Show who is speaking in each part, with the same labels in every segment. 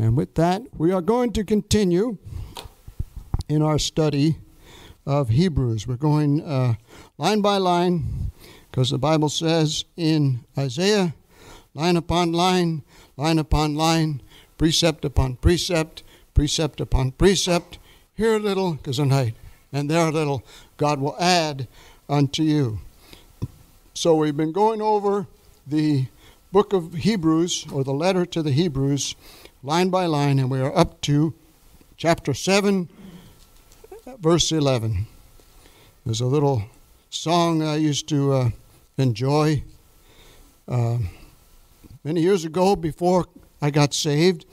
Speaker 1: And with that, we are going to continue in our study of Hebrews. We're going uh, line by line because the Bible says in Isaiah, line upon line, line upon line, precept upon precept, precept upon precept, here a little, gesundheit, and there a little, God will add unto you. So we've been going over the book of Hebrews, or the letter to the Hebrews, line by line, and we are up to chapter 7, verse 11. There's a little song I used to uh, enjoy uh, many years ago before I got saved.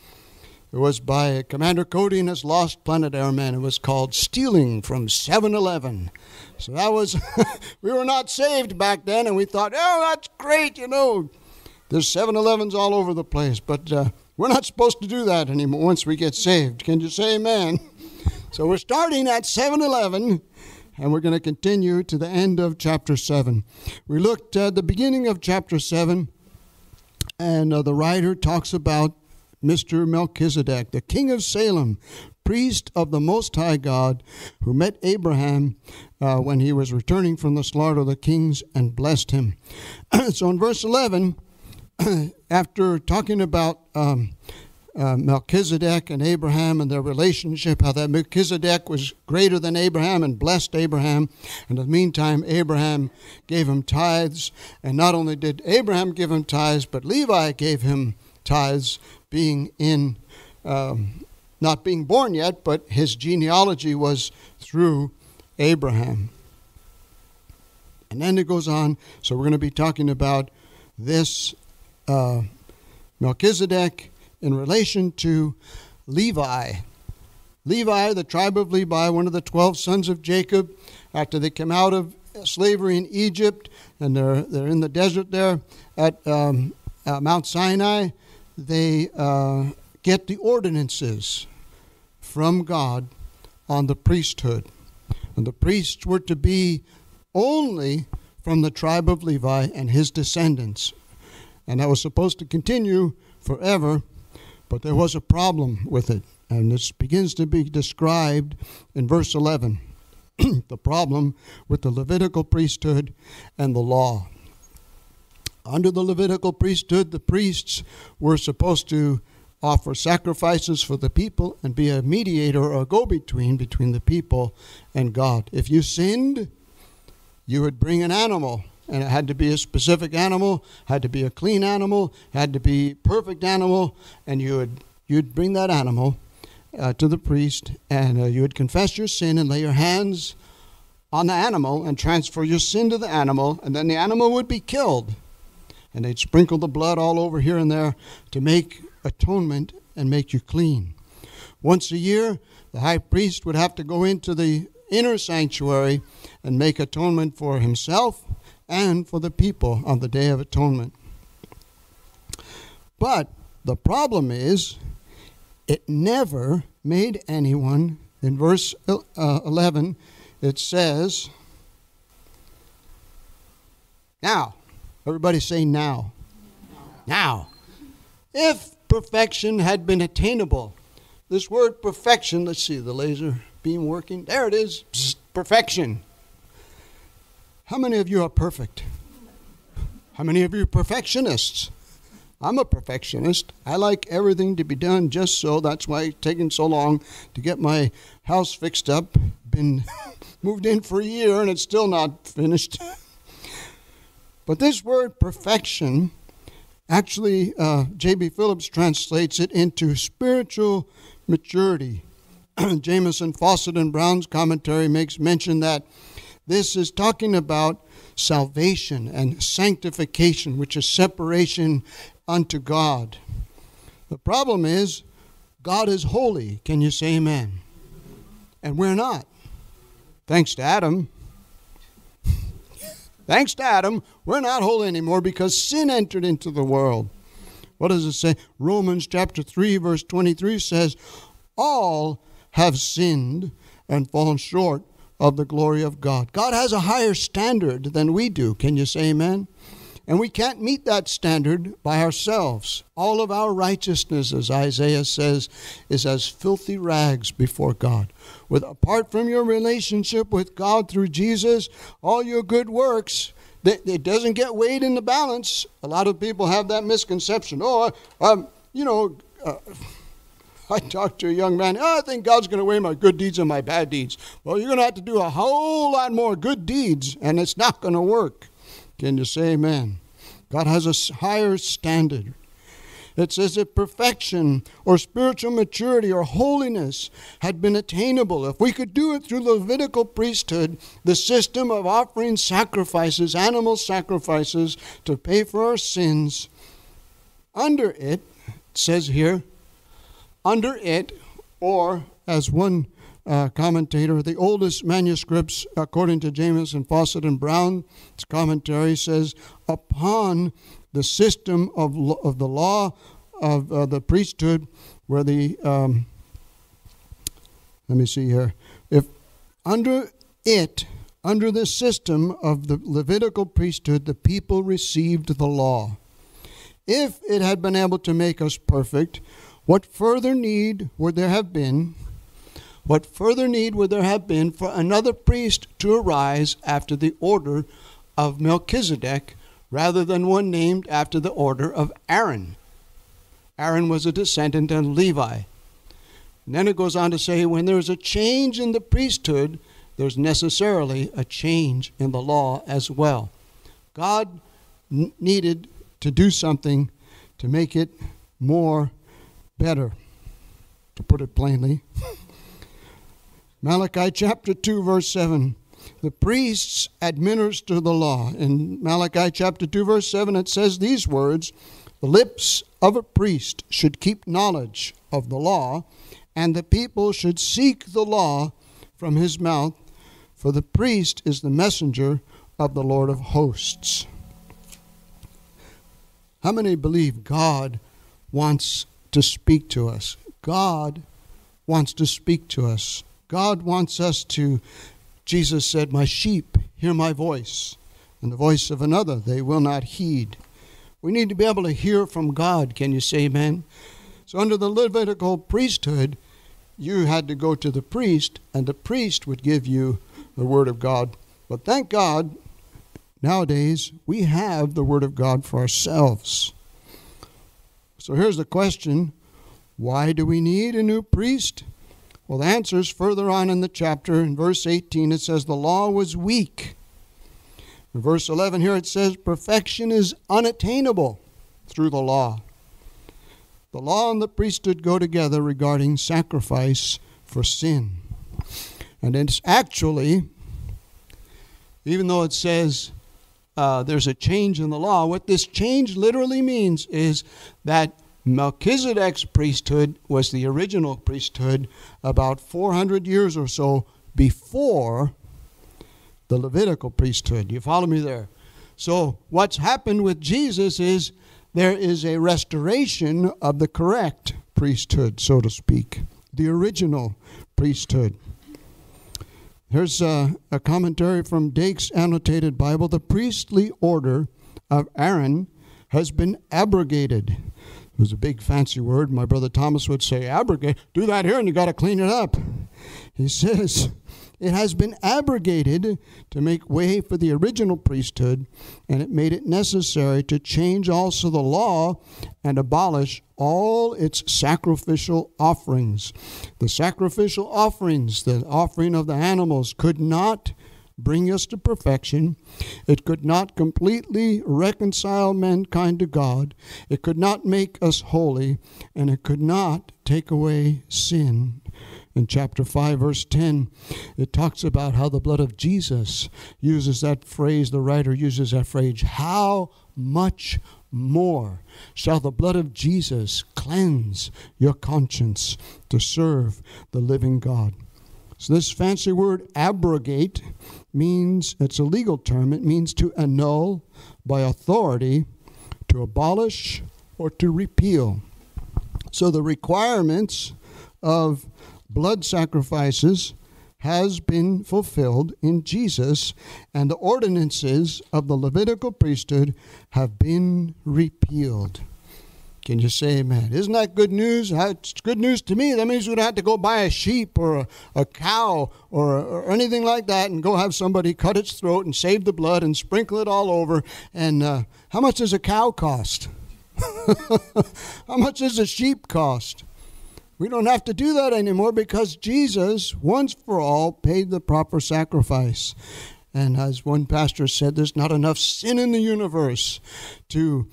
Speaker 1: It was by Commander Cody and his Lost Planet Airmen. It was called Stealing from 7 Eleven. So that was, we were not saved back then, and we thought, oh, that's great, you know. There's 7 Elevens all over the place, but uh, we're not supposed to do that anymore once we get saved. Can you say amen? So we're starting at 7 Eleven, and we're going to continue to the end of chapter 7. We looked at the beginning of chapter 7, and uh, the writer talks about Mr. Melchizedek, the king of Salem, priest of the Most High God, who met Abraham uh, when he was returning from the slaughter of the kings and blessed him. so in verse 11, after talking about um, uh, Melchizedek and Abraham and their relationship, how that Melchizedek was greater than Abraham and blessed Abraham. And in the meantime, Abraham gave him tithes. And not only did Abraham give him tithes, but Levi gave him tithes, being in, um, not being born yet, but his genealogy was through Abraham. And then it goes on. So we're going to be talking about this uh, Melchizedek in relation to Levi. Levi, the tribe of Levi, one of the 12 sons of Jacob, after they came out of slavery in Egypt and they're, they're in the desert there at um, uh, Mount Sinai, they uh, get the ordinances from God on the priesthood. And the priests were to be only from the tribe of Levi and his descendants. And that was supposed to continue forever but there was a problem with it, and this begins to be described in verse 11 the problem with the Levitical priesthood and the law. Under the Levitical priesthood, the priests were supposed to offer sacrifices for the people and be a mediator or a go between between the people and God. If you sinned, you would bring an animal and it had to be a specific animal, had to be a clean animal, had to be perfect animal, and you would you'd bring that animal uh, to the priest, and uh, you would confess your sin and lay your hands on the animal and transfer your sin to the animal, and then the animal would be killed, and they'd sprinkle the blood all over here and there to make atonement and make you clean. Once a year, the high priest would have to go into the inner sanctuary and make atonement for himself and for the people on the Day of Atonement. But the problem is, it never made anyone, in verse uh, 11, it says, Now, everybody say now. Now, if perfection had been attainable, this word perfection, let's see the laser beam working. There it is, perfection. How many of you are perfect? How many of you are perfectionists? I'm a perfectionist. I like everything to be done just so. That's why it's taken so long to get my house fixed up. Been moved in for a year and it's still not finished. but this word perfection, actually, uh, J.B. Phillips translates it into spiritual maturity. Jamieson, Fausset, and Brown's commentary makes mention that this is talking about salvation and sanctification, which is separation unto God. The problem is, God is holy. Can you say amen? And we're not. Thanks to Adam. Thanks to Adam, we're not holy anymore because sin entered into the world. What does it say? Romans chapter 3, verse 23 says, All have sinned and fallen short of the glory of God. God has a higher standard than we do. Can you say amen? And we can't meet that standard by ourselves. All of our righteousness, as Isaiah says, is as filthy rags before God. With apart from your relationship with God through Jesus, all your good works, it doesn't get weighed in the balance. A lot of people have that misconception. Oh, um, you know, uh, I talked to a young man, oh, I think God's going to weigh my good deeds and my bad deeds. Well, you're going to have to do a whole lot more good deeds, and it's not going to work. Can you say amen? God has a higher standard. It says if perfection or spiritual maturity or holiness had been attainable. If we could do it through Levitical priesthood, the system of offering sacrifices, animal sacrifices, to pay for our sins, under it, it says here, under it, or as one uh, commentator. The oldest manuscripts, according to Jamieson, Fausset, and Brown's commentary, says, upon the system of, of the law of uh, the priesthood, where the, um, let me see here, if under it, under the system of the Levitical priesthood, the people received the law. If it had been able to make us perfect, what further need would there have been what further need would there have been for another priest to arise after the order of Melchizedek rather than one named after the order of Aaron? Aaron was a descendant of Levi. And then it goes on to say when there's a change in the priesthood, there's necessarily a change in the law as well. God needed to do something to make it more better, to put it plainly. Malachi chapter 2, verse 7. The priests administer the law. In Malachi chapter 2, verse 7, it says these words The lips of a priest should keep knowledge of the law, and the people should seek the law from his mouth, for the priest is the messenger of the Lord of hosts. How many believe God wants to speak to us? God wants to speak to us. God wants us to, Jesus said, My sheep hear my voice, and the voice of another they will not heed. We need to be able to hear from God. Can you say amen? So, under the Levitical priesthood, you had to go to the priest, and the priest would give you the Word of God. But thank God, nowadays, we have the Word of God for ourselves. So here's the question why do we need a new priest? Well, the answer is further on in the chapter. In verse 18, it says, The law was weak. In verse 11, here it says, Perfection is unattainable through the law. The law and the priesthood go together regarding sacrifice for sin. And it's actually, even though it says uh, there's a change in the law, what this change literally means is that Melchizedek's priesthood was the original priesthood about 400 years or so before the Levitical priesthood. You follow me there? So, what's happened with Jesus is there is a restoration of the correct priesthood, so to speak, the original priesthood. Here's a, a commentary from Dake's annotated Bible. The priestly order of Aaron has been abrogated it was a big fancy word. My brother Thomas would say, abrogate. Do that here and you got to clean it up. He says, it has been abrogated to make way for the original priesthood, and it made it necessary to change also the law and abolish all its sacrificial offerings. The sacrificial offerings, the offering of the animals, could not bring us to perfection. It could not completely reconcile mankind to God. It could not make us holy, and it could not take away sin. In chapter 5, verse 10, it talks about how the blood of Jesus uses that phrase, the writer uses that phrase, how much more shall the blood of Jesus cleanse your conscience to serve the living God. So, this fancy word abrogate means, it's a legal term, it means to annul by authority, to abolish, or to repeal. So, the requirements of blood sacrifices has been fulfilled in Jesus, and the ordinances of the Levitical priesthood have been repealed. Can you say amen? Isn't that good news? It's good news to me. That means we don't have to go buy a sheep or a, a cow or, or, anything like that and go have somebody cut its throat and save the blood and sprinkle it all over. And uh, how much does a cow cost? how much does a sheep cost? We don't have to do that anymore because Jesus, once for all, paid the proper sacrifice. And as one pastor said, there's not enough sin in the universe to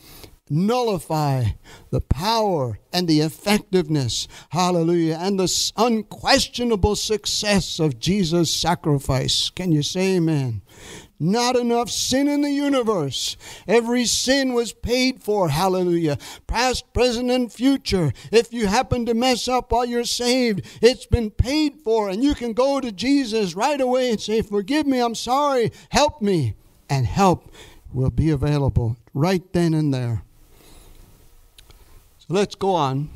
Speaker 1: nullify the power and the effectiveness, hallelujah, and the unquestionable success of Jesus' sacrifice. Can you say amen? Not enough sin in the universe. Every sin was paid for, hallelujah. Past, present, and future. If you happen to mess up while you're saved, it's been paid for, and you can go to Jesus right away and say, Forgive me, I'm sorry, help me. And help will be available right then and there. So let's go on.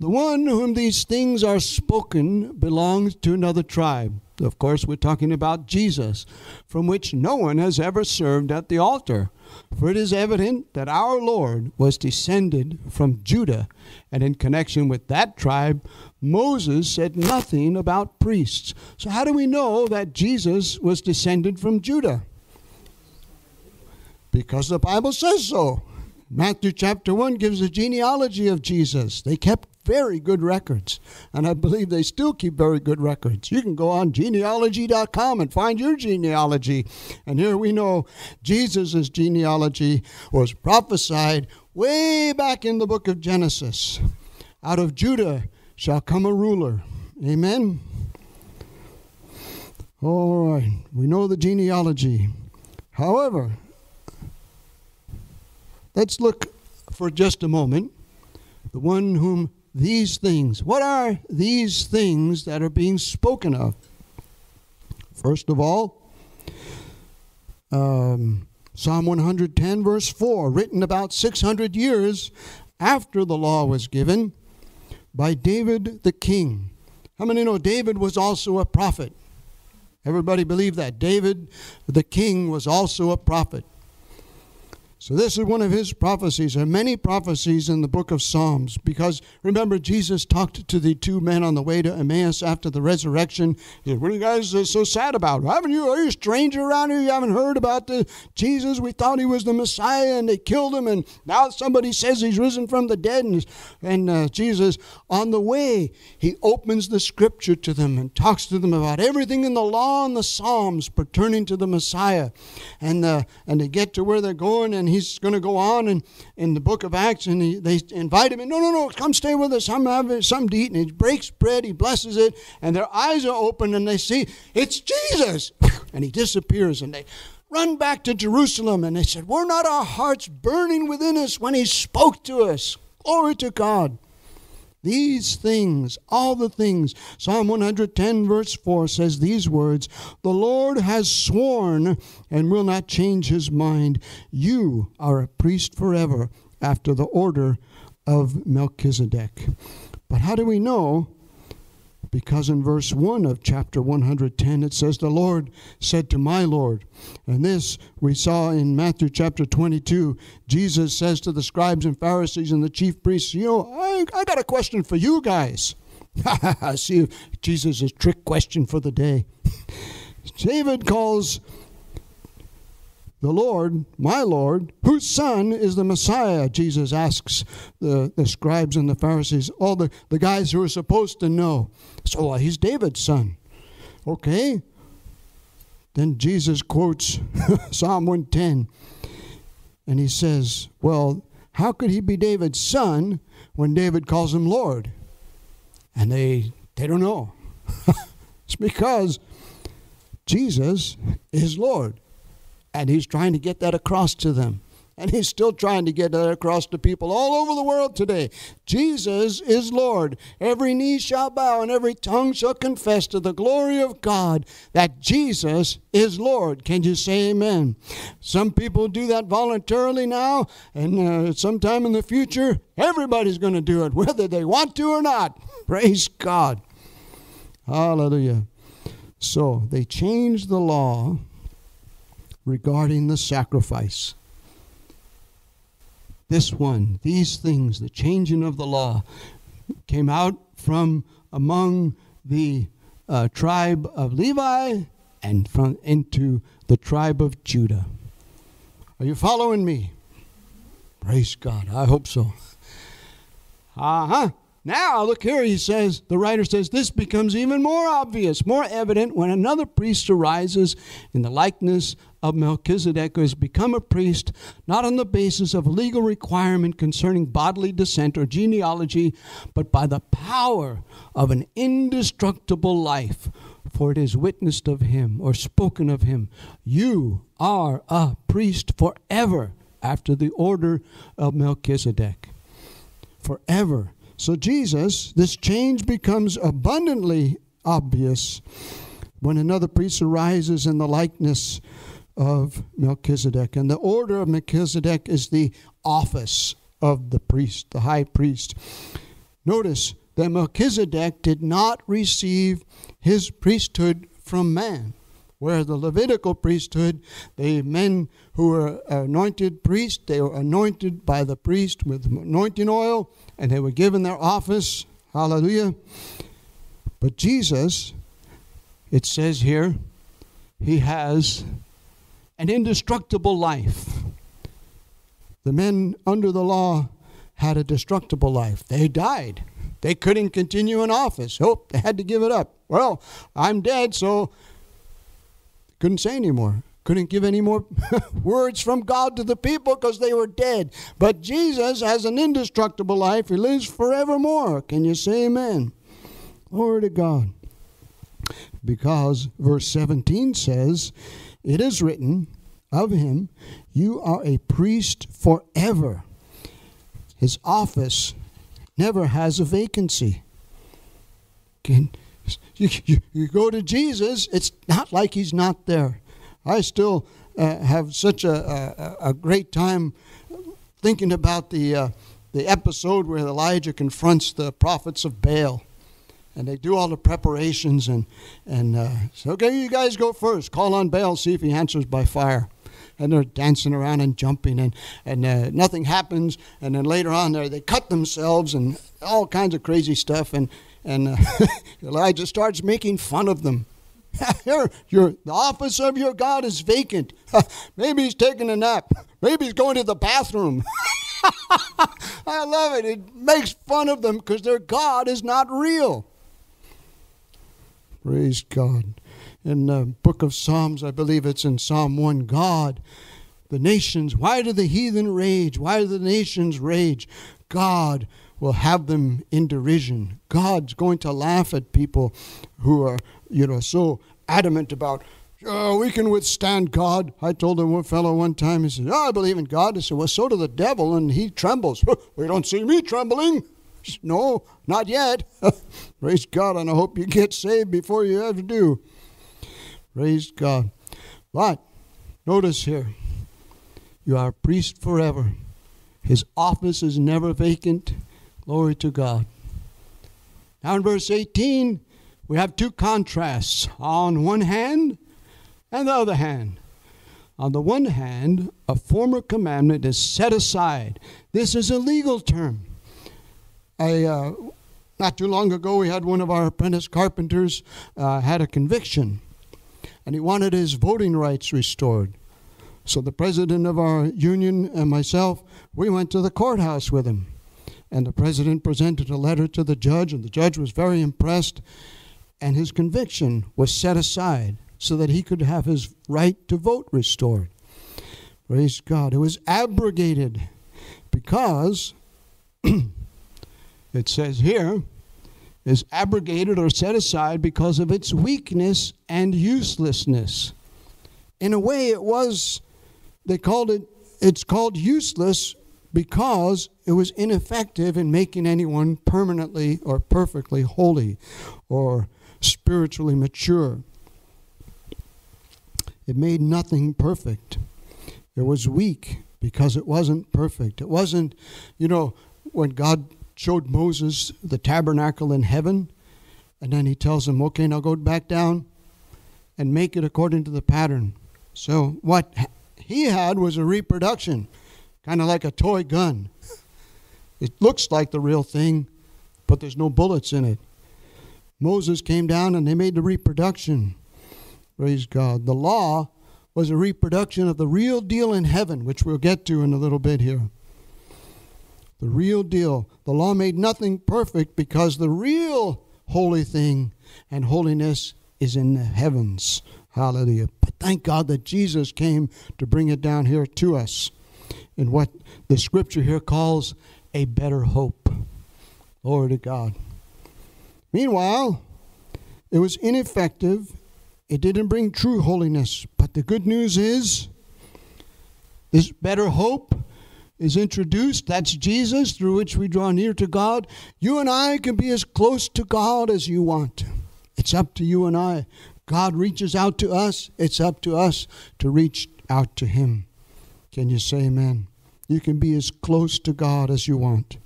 Speaker 1: The one whom these things are spoken belongs to another tribe. Of course, we're talking about Jesus, from which no one has ever served at the altar. For it is evident that our Lord was descended from Judah, and in connection with that tribe, Moses said nothing about priests. So, how do we know that Jesus was descended from Judah? Because the Bible says so. Matthew chapter 1 gives the genealogy of Jesus. They kept very good records, and I believe they still keep very good records. You can go on genealogy.com and find your genealogy. And here we know Jesus' genealogy was prophesied way back in the book of Genesis. Out of Judah shall come a ruler. Amen. All right, we know the genealogy. However, Let's look for just a moment. The one whom these things, what are these things that are being spoken of? First of all, um, Psalm 110, verse 4, written about 600 years after the law was given by David the king. How many know David was also a prophet? Everybody believe that. David the king was also a prophet. So, this is one of his prophecies. There are many prophecies in the book of Psalms because remember, Jesus talked to the two men on the way to Emmaus after the resurrection. He said, What are you guys so sad about? Haven't you, are you a stranger around here? You haven't heard about the Jesus? We thought he was the Messiah and they killed him, and now somebody says he's risen from the dead. And, and uh, Jesus, on the way, he opens the scripture to them and talks to them about everything in the law and the Psalms pertaining to the Messiah. And, uh, and they get to where they're going, and he's going to go on and in the book of Acts, and he, they invite him in. No, no, no, come stay with us. I'm having something to eat. And he breaks bread, he blesses it, and their eyes are open, and they see it's Jesus. And he disappears, and they run back to Jerusalem, and they said, Were not our hearts burning within us when he spoke to us? Glory to God. These things, all the things. Psalm 110, verse 4 says these words The Lord has sworn and will not change his mind. You are a priest forever after the order of Melchizedek. But how do we know because in verse 1 of chapter 110 it says, The Lord said to my Lord. And this we saw in Matthew chapter 22. Jesus says to the scribes and Pharisees and the chief priests, You know, I, I got a question for you guys. See Jesus' trick question for the day. David calls the Lord, my Lord, whose son is the Messiah? Jesus asks the, the scribes and the Pharisees, all the, the guys who are supposed to know. So uh, he's David's son. Okay. Then Jesus quotes Psalm 110 and he says, Well, how could he be David's son when David calls him Lord? And they, they don't know. it's because Jesus is Lord. And he's trying to get that across to them. And he's still trying to get that across to people all over the world today. Jesus is Lord. Every knee shall bow and every tongue shall confess to the glory of God that Jesus is Lord. Can you say amen? Some people do that voluntarily now, and uh, sometime in the future, everybody's going to do it, whether they want to or not. Praise God. Hallelujah. So they changed the law regarding the sacrifice. This one, these things, the changing of the law, came out from among the uh, tribe of Levi and from into the tribe of Judah. Are you following me? Praise God. I hope so. Uh huh. Now, look here, he says, the writer says, this becomes even more obvious, more evident when another priest arises in the likeness of Melchizedek, has become a priest not on the basis of legal requirement concerning bodily descent or genealogy, but by the power of an indestructible life. For it is witnessed of him or spoken of him, You are a priest forever after the order of Melchizedek. Forever. So, Jesus, this change becomes abundantly obvious when another priest arises in the likeness of Melchizedek. And the order of Melchizedek is the office of the priest, the high priest. Notice that Melchizedek did not receive his priesthood from man. Where the Levitical priesthood, the men who were anointed priests, they were anointed by the priest with anointing oil, and they were given their office. Hallelujah. But Jesus, it says here, he has an indestructible life. The men under the law had a destructible life. They died. They couldn't continue in office. Oh, they had to give it up. Well, I'm dead, so couldn't say anymore. Couldn't give any more words from God to the people because they were dead. But Jesus has an indestructible life. He lives forevermore. Can you say amen? Glory to God. Because verse 17 says, It is written of him, You are a priest forever. His office never has a vacancy. Can, you, you, you go to Jesus, it's not like he's not there. I still uh, have such a, a, a, great time thinking about the, uh, the episode where Elijah confronts the prophets of Baal. And they do all the preparations and, and uh, say, okay, you guys go first. Call on Baal, see if he answers by fire. And they're dancing around and jumping, and, and uh, nothing happens. And then later on, there they cut themselves and all kinds of crazy stuff. And, and uh, Elijah starts making fun of them. your, your, the office of your God is vacant. Maybe he's taking a nap. Maybe he's going to the bathroom. I love it. It makes fun of them because their God is not real. Praise God. In the book of Psalms, I believe it's in Psalm 1 God, the nations, why do the heathen rage? Why do the nations rage? God will have them in derision. God's going to laugh at people who are, you know, so adamant about, oh, we can withstand God. I told one fellow one time, he said, oh, I believe in God. I said, well, so does the devil, and he trembles. we don't see me trembling. No, not yet. Praise God, and I hope you get saved before you ever do. Praise God. But notice here, you are a priest forever. His office is never vacant. Glory to God. Now in verse 18, we have two contrasts. On one hand and the other hand. On the one hand, a former commandment is set aside. This is a legal term. I, uh, not too long ago, we had one of our apprentice carpenters uh, had a conviction, and he wanted his voting rights restored. So the president of our union and myself, we went to the courthouse with him. And the president presented a letter to the judge, and the judge was very impressed. And his conviction was set aside so that he could have his right to vote restored. Praise God. It was abrogated because it says here is abrogated or set aside because of its weakness and uselessness. In a way, it was, they called it, it's called useless because it was ineffective in making anyone permanently or perfectly holy or spiritually mature. It made nothing perfect. It was weak because it wasn't perfect. It wasn't, you know, when God showed Moses the tabernacle in heaven, And then he tells him, okay, now go back down and make it according to the pattern. So what he had was a reproduction, kind of like a toy gun. It looks like the real thing, but there's no bullets in it. Moses came down and they made the reproduction. Praise God. The law was a reproduction of the real deal in heaven, which we'll get to in a little bit here. The real deal. The law made nothing perfect because the real holy thing and holiness is in the heavens. Hallelujah. But thank God that Jesus came to bring it down here to us in what the scripture here calls a better hope. Glory to God. Meanwhile, it was ineffective. It didn't bring true holiness. But the good news is this better hope is introduced. That's Jesus, through which we draw near to God. You and I can be as close to God as you want. It's up to you and I. God reaches out to us. It's up to us to reach out to Him. Can you say amen? You can be as close to God as you want.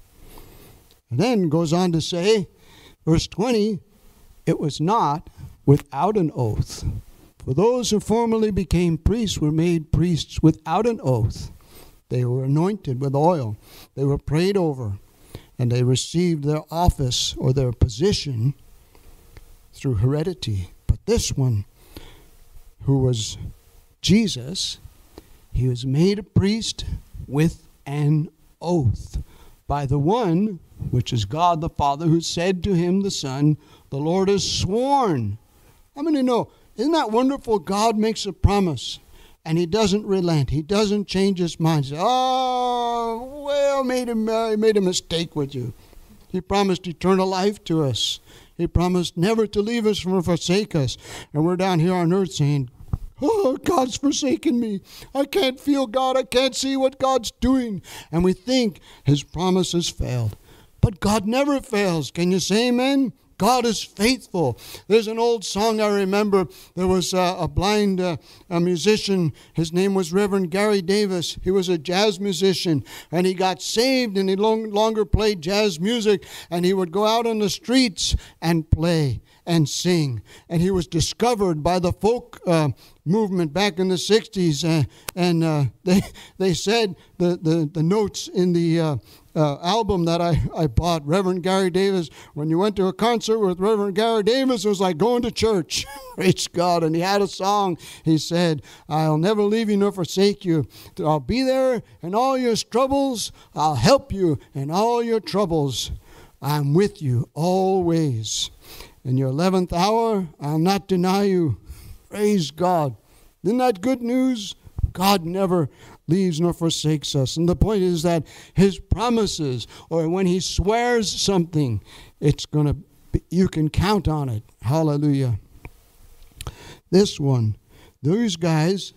Speaker 1: And then goes on to say, verse 20, it was not without an oath. For those who formerly became priests were made priests without an oath. They were anointed with oil, they were prayed over, and they received their office or their position through heredity. But this one, who was Jesus, he was made a priest with an oath by the one, which is God the Father, who said to him, the Son, The Lord has sworn. How many know? Isn't that wonderful? God makes a promise and he doesn't relent. He doesn't change his mind. Say, oh, well, made him made a mistake with you. He promised eternal life to us. He promised never to leave us or forsake us. And we're down here on earth saying, Oh, God's forsaken me. I can't feel God. I can't see what God's doing. And we think his promise has failed. But God never fails. Can you say amen? God is faithful. There's an old song I remember. There was a, a blind uh, a musician. His name was Reverend Gary Davis. He was a jazz musician and he got saved and he long, longer played jazz music and he would go out on the streets and play and sing. And he was discovered by the folk uh, movement back in the 60s. Uh, and uh, they, they said the, the, the notes in the uh, uh, album that I, I bought, Reverend Gary Davis. When you went to a concert with Reverend Gary Davis, it was like going to church. Praise God. And he had a song. He said, I'll never leave you nor forsake you. I'll be there in all your troubles. I'll help you in all your troubles. I'm with you always. In your 11th hour, I'll not deny you. Praise God. Isn't that good news? God never leaves nor forsakes us. And the point is that his promises, or when he swears something, it's going to, you can count on it. Hallelujah. This one, those guys,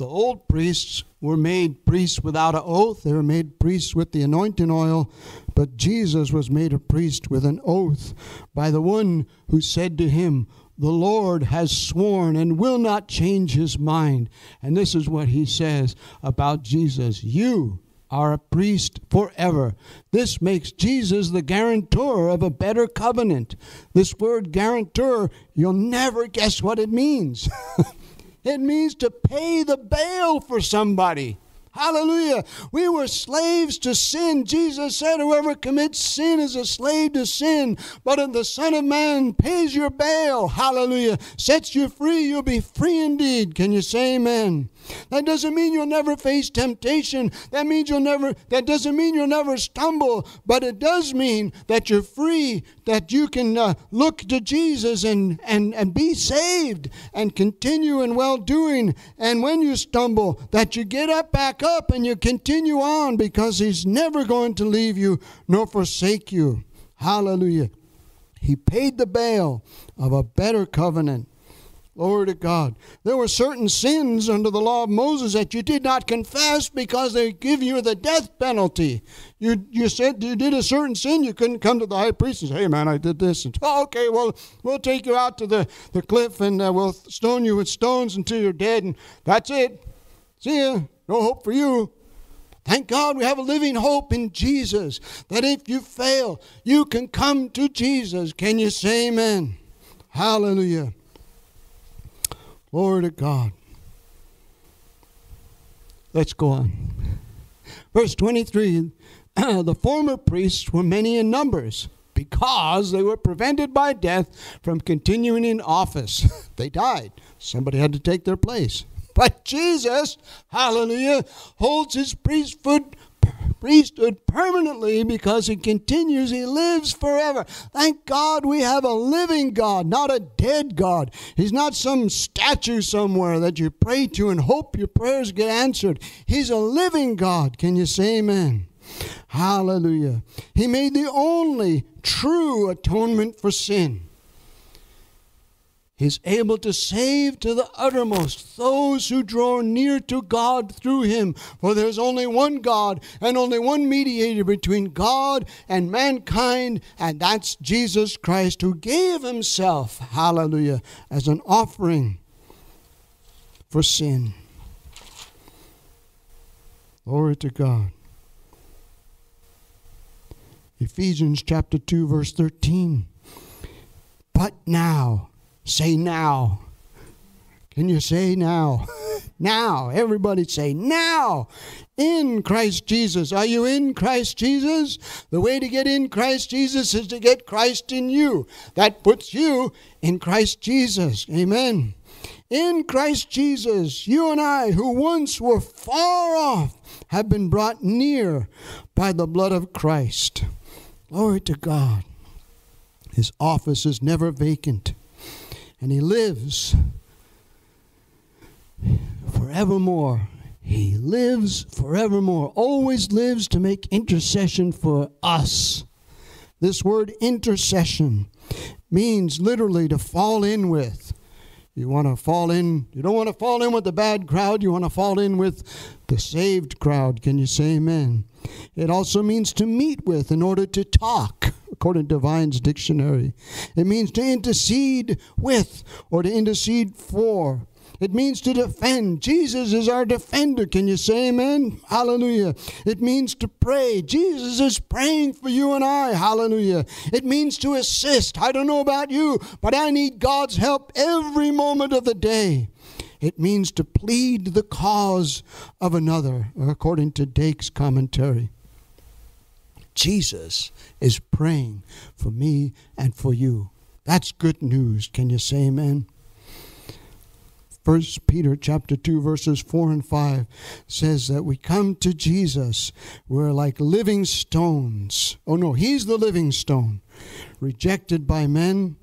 Speaker 1: the old priests, were made priests without an oath. They were made priests with the anointing oil. But Jesus was made a priest with an oath by the one who said to him, the Lord has sworn and will not change his mind. And this is what he says about Jesus You are a priest forever. This makes Jesus the guarantor of a better covenant. This word guarantor, you'll never guess what it means. it means to pay the bail for somebody. Hallelujah. We were slaves to sin. Jesus said, Whoever commits sin is a slave to sin. But if the Son of Man pays your bail, hallelujah, sets you free, you'll be free indeed. Can you say amen? That doesn't mean you'll never face temptation. That means you'll never that doesn't mean you'll never stumble, but it does mean that you're free, that you can uh, look to Jesus and and and be saved and continue in well-doing and when you stumble that you get up back up and you continue on because he's never going to leave you nor forsake you. Hallelujah. He paid the bail of a better covenant. Glory to God. There were certain sins under the law of Moses that you did not confess because they give you the death penalty. You, you said you did a certain sin, you couldn't come to the high priest and say, hey man, I did this. And, oh, okay, well, we'll take you out to the, the cliff and uh, we'll stone you with stones until you're dead, and that's it. See ya. No hope for you. Thank God we have a living hope in Jesus that if you fail, you can come to Jesus. Can you say amen? Hallelujah. Glory to God. Let's go on. Verse 23 The former priests were many in numbers because they were prevented by death from continuing in office. they died. Somebody had to take their place. But Jesus, hallelujah, holds his priesthood priesthood permanently because he continues, he lives forever. Thank God we have a living God, not a dead God. He's not some statue somewhere that you pray to and hope your prayers get answered. He's a living God. Can you say amen? Hallelujah. He made the only true atonement for sin. He's able to save to the uttermost those who draw near to God through him. For there's only one God and only one mediator between God and mankind, and that's Jesus Christ, who gave himself, hallelujah, as an offering for sin. Glory to God. Ephesians chapter 2, verse 13. But now, Say now. Can you say now? now. Everybody say now. In Christ Jesus. Are you in Christ Jesus? The way to get in Christ Jesus is to get Christ in you. That puts you in Christ Jesus. Amen. In Christ Jesus, you and I, who once were far off, have been brought near by the blood of Christ. Glory to God. His office is never vacant and he lives forevermore. He lives forevermore, always lives to make intercession for us. This word intercession means literally to fall in with. You want to fall in, you don't want to fall in with the bad crowd, you want to fall in with the saved crowd. Can you say amen? It also means to meet with in order to talk according to Vine's dictionary. It means to intercede with or to intercede for. It means to defend. Jesus is our defender. Can you say amen? Hallelujah. It means to pray. Jesus is praying for you and I. Hallelujah. It means to assist. I don't know about you, but I need God's help every moment of the day. It means to plead the cause of another, according to Dake's commentary. Jesus is praying for me and for you. That's good news. Can you say amen? First Peter chapter 2 verses 4 and 5 says that we come to Jesus we're like living stones. Oh no, he's the living stone, rejected by men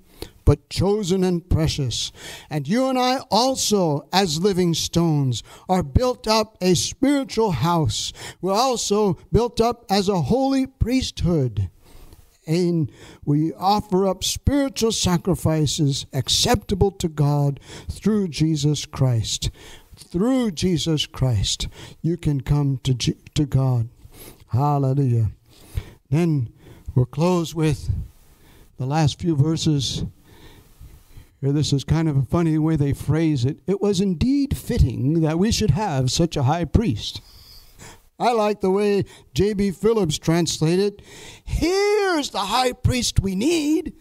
Speaker 1: but chosen and precious. And you and I also, as living stones, are built up a spiritual house. We're also built up as a holy priesthood. And we offer up spiritual sacrifices acceptable to God through Jesus Christ. Through Jesus Christ, you can come to, G- to God. Hallelujah. Then we'll close with the last few verses here, this is kind of a funny way they phrase it. It was indeed fitting that we should have such a high priest. I like the way J.B. Phillips translated. Here's the high priest we need.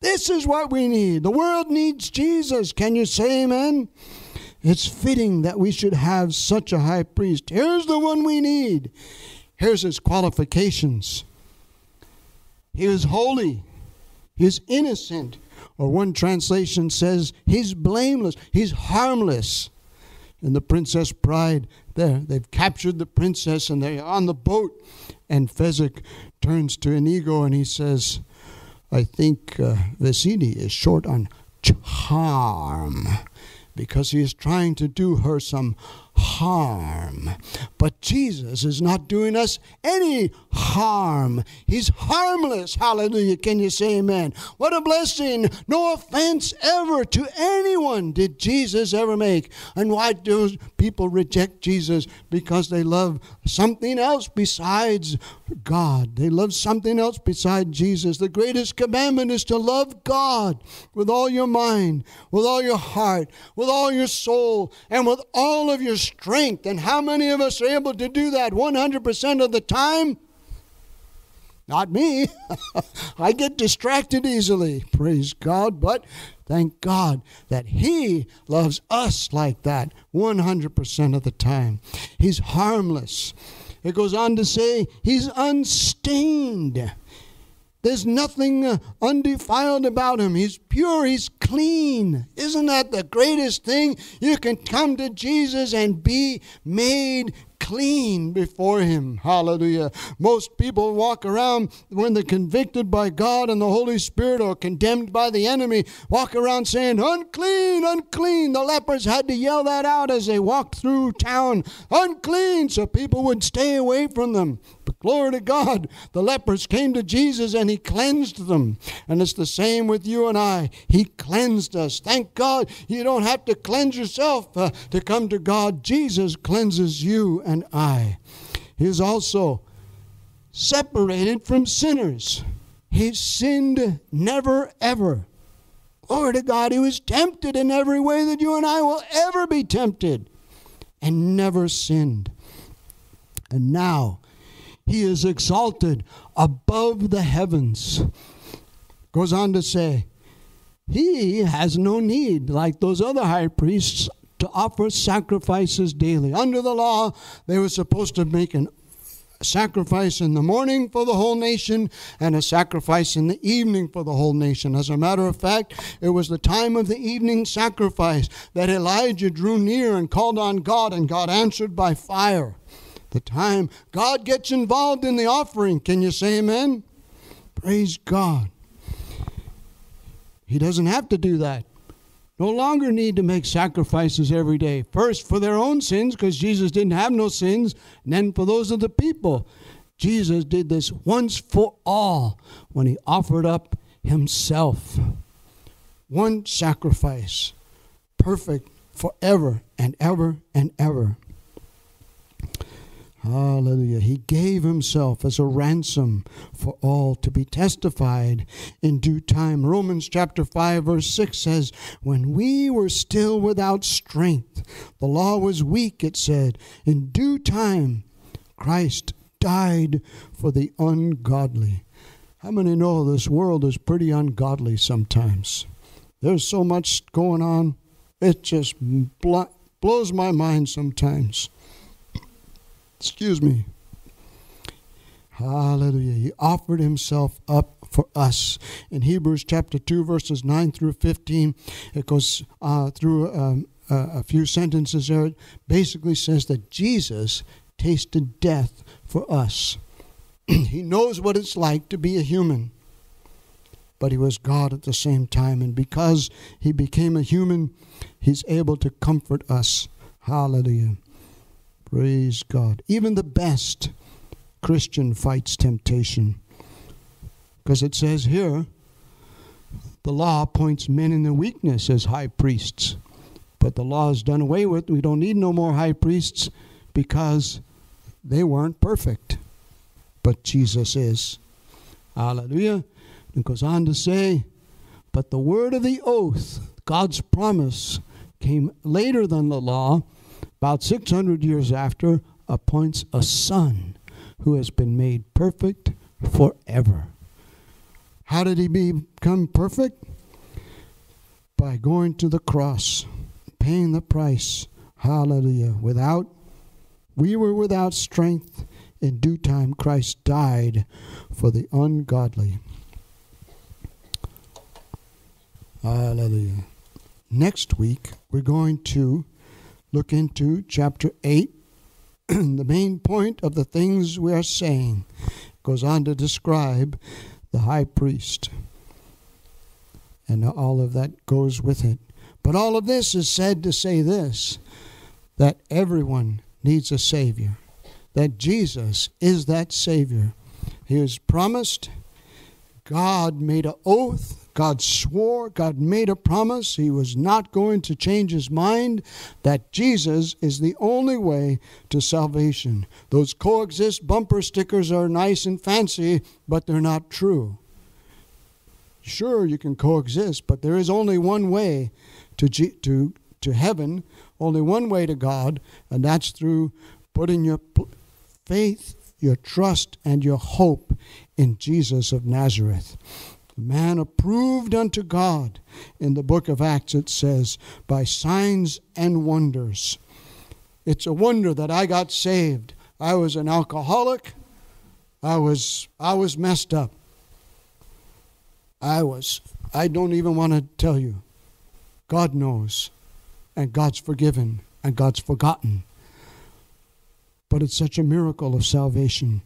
Speaker 1: This is what we need. The world needs Jesus. Can you say amen? It's fitting that we should have such a high priest. Here's the one we need. Here's his qualifications. He is holy. He is innocent. Or one translation says, He's blameless, He's harmless. And the Princess Bride, there, they've captured the princess and they're on the boat. And Fezzik turns to Inigo and he says, I think uh, Vizzini is short on charm because he is trying to do her some harm. But Jesus is not doing us any harm. He's harmless. Hallelujah. Can you say amen? What a blessing. No offense ever to anyone did Jesus ever make. And why do people reject Jesus? Because they love something else besides God. They love something else besides Jesus. The greatest commandment is to love God with all your mind, with all your heart, with all your soul, and with all of your strength. And how many of us are able to do that 100% of the time? Not me. I get distracted easily, praise God. But thank God that He loves us like that 100% of the time. He's harmless. It goes on to say, He's unstained. There's nothing uh, undefiled about him. He's pure, he's clean. Isn't that the greatest thing? You can come to Jesus and be made clean before Him. Hallelujah. Most people walk around when they're convicted by God and the Holy Spirit or condemned by the enemy, walk around saying, Unclean, unclean. The lepers had to yell that out as they walked through town, Unclean, so people would stay away from them. But glory to God, the lepers came to Jesus and He cleansed them. And it's the same with you and I. He cleansed us. Thank God you don't have to cleanse yourself uh, to come to God. Jesus cleanses you and I. He is also separated from sinners. He sinned never, ever. Glory to God, he was tempted in every way that you and I will ever be tempted and never sinned. And now he is exalted above the heavens. Goes on to say, he has no need, like those other high priests, to offer sacrifices daily. Under the law, they were supposed to make an sacrifice in the morning for the whole nation and a sacrifice in the evening for the whole nation. As a matter of fact, it was the time of the evening sacrifice that Elijah drew near and called on God, and God answered by fire. The time God gets involved in the offering. Can you say amen? Praise God. He doesn't have to do that no longer need to make sacrifices every day. First for their own sins, because Jesus didn't have no sins, and then for those of the people. Jesus did this once for all when he offered up himself. One sacrifice, perfect forever and ever and ever. Hallelujah. He gave himself as a ransom for all to be testified in due time. Romans chapter 5, verse 6 says, When we were still without strength, the law was weak, it said. In due time, Christ died for the ungodly. How many know this world is pretty ungodly sometimes? There's so much going on, it just blows my mind sometimes. Excuse me. Hallelujah. He offered himself up for us. In Hebrews chapter 2, verses 9 through 15, it goes uh, through um, uh, a few sentences there. It basically says that Jesus tasted death for us. he knows what it's like to be a human, but he was God at the same time. And because he became a human, he's able to comfort us. Hallelujah. Praise God. Even the best Christian fights temptation. Because it says here, the law appoints men in their weakness as high priests. But the law is done away with. We don't need no more high priests because they weren't perfect. But Jesus is. Hallelujah. And it goes on to say, but the word of the oath, God's promise, came later than the law about 600 years after, appoints a son who has been made perfect forever. How did he become perfect? By going to the cross, paying the price. Hallelujah. Without, we were without strength. In due time, Christ died for the ungodly. Hallelujah. Next week, we're going to look into chapter 8. the main point of the things we are saying goes on to describe the high priest. And all of that goes with it. But all of this is said to say this that everyone needs a Savior, that Jesus is that Savior. He was promised, God made an oath God swore, God made a promise. He was not going to change his mind that Jesus is the only way to salvation. Those coexist bumper stickers are nice and fancy, but they're not true. Sure, you can coexist, but there is only one way to, to, to heaven, only one way to God, and that's through putting your faith, your trust, and your hope in Jesus of Nazareth. The man approved unto God. In the book of Acts, it says, by signs and wonders. It's a wonder that I got saved. I was an alcoholic. I was I was messed up. I was I don't even want to tell you. God knows. And God's forgiven and God's forgotten. But it's such a miracle of salvation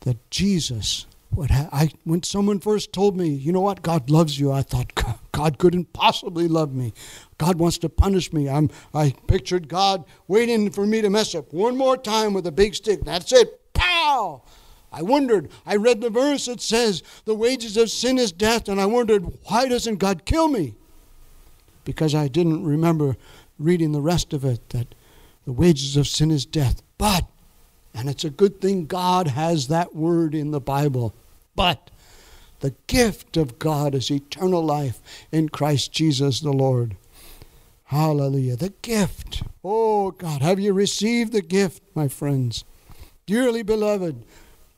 Speaker 1: that Jesus what I when someone first told me, you know what, God loves you, I thought God couldn't possibly love me. God wants to punish me. I'm I pictured God waiting for me to mess up one more time with a big stick. That's it. Pow! I wondered. I read the verse that says the wages of sin is death, and I wondered why doesn't God kill me? Because I didn't remember reading the rest of it that the wages of sin is death. But and it's a good thing God has that word in the Bible. But the gift of God is eternal life in Christ Jesus the Lord. Hallelujah. The gift. Oh God, have you received the gift, my friends? Dearly beloved,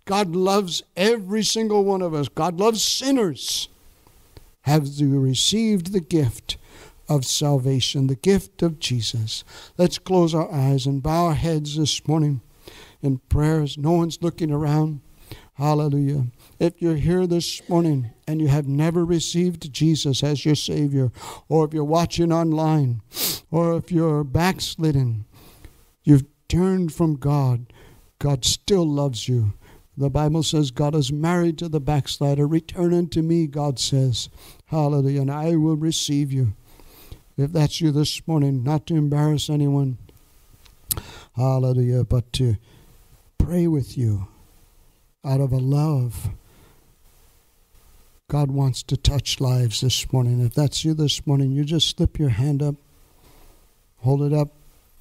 Speaker 1: God loves every single one of us. God loves sinners. Have you received the gift of salvation, the gift of Jesus? Let's close our eyes and bow our heads this morning in prayers. No one's looking around. Hallelujah. If you're here this morning and you have never received Jesus as your Savior, or if you're watching online, or if you're backslidden, you've turned from God, God still loves you. The Bible says God is married to the backslider. Return unto me, God says. Hallelujah. And I will receive you. If that's you this morning, not to embarrass anyone. Hallelujah. But to pray with you out of a love. God wants to touch lives this morning. If that's you this morning, you just slip your hand up, hold it up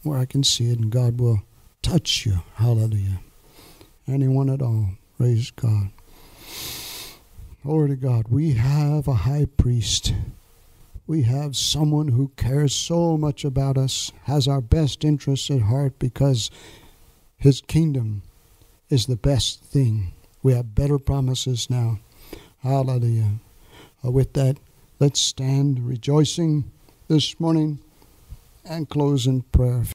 Speaker 1: where I can see it, and God will touch you. Hallelujah. Anyone at all. Praise God. Glory to God. We have a high priest. We have someone who cares so much about us, has our best interests at heart because his kingdom is the best thing. We have better promises now. Hallelujah. Uh, with that, let's stand rejoicing this morning and close in prayer.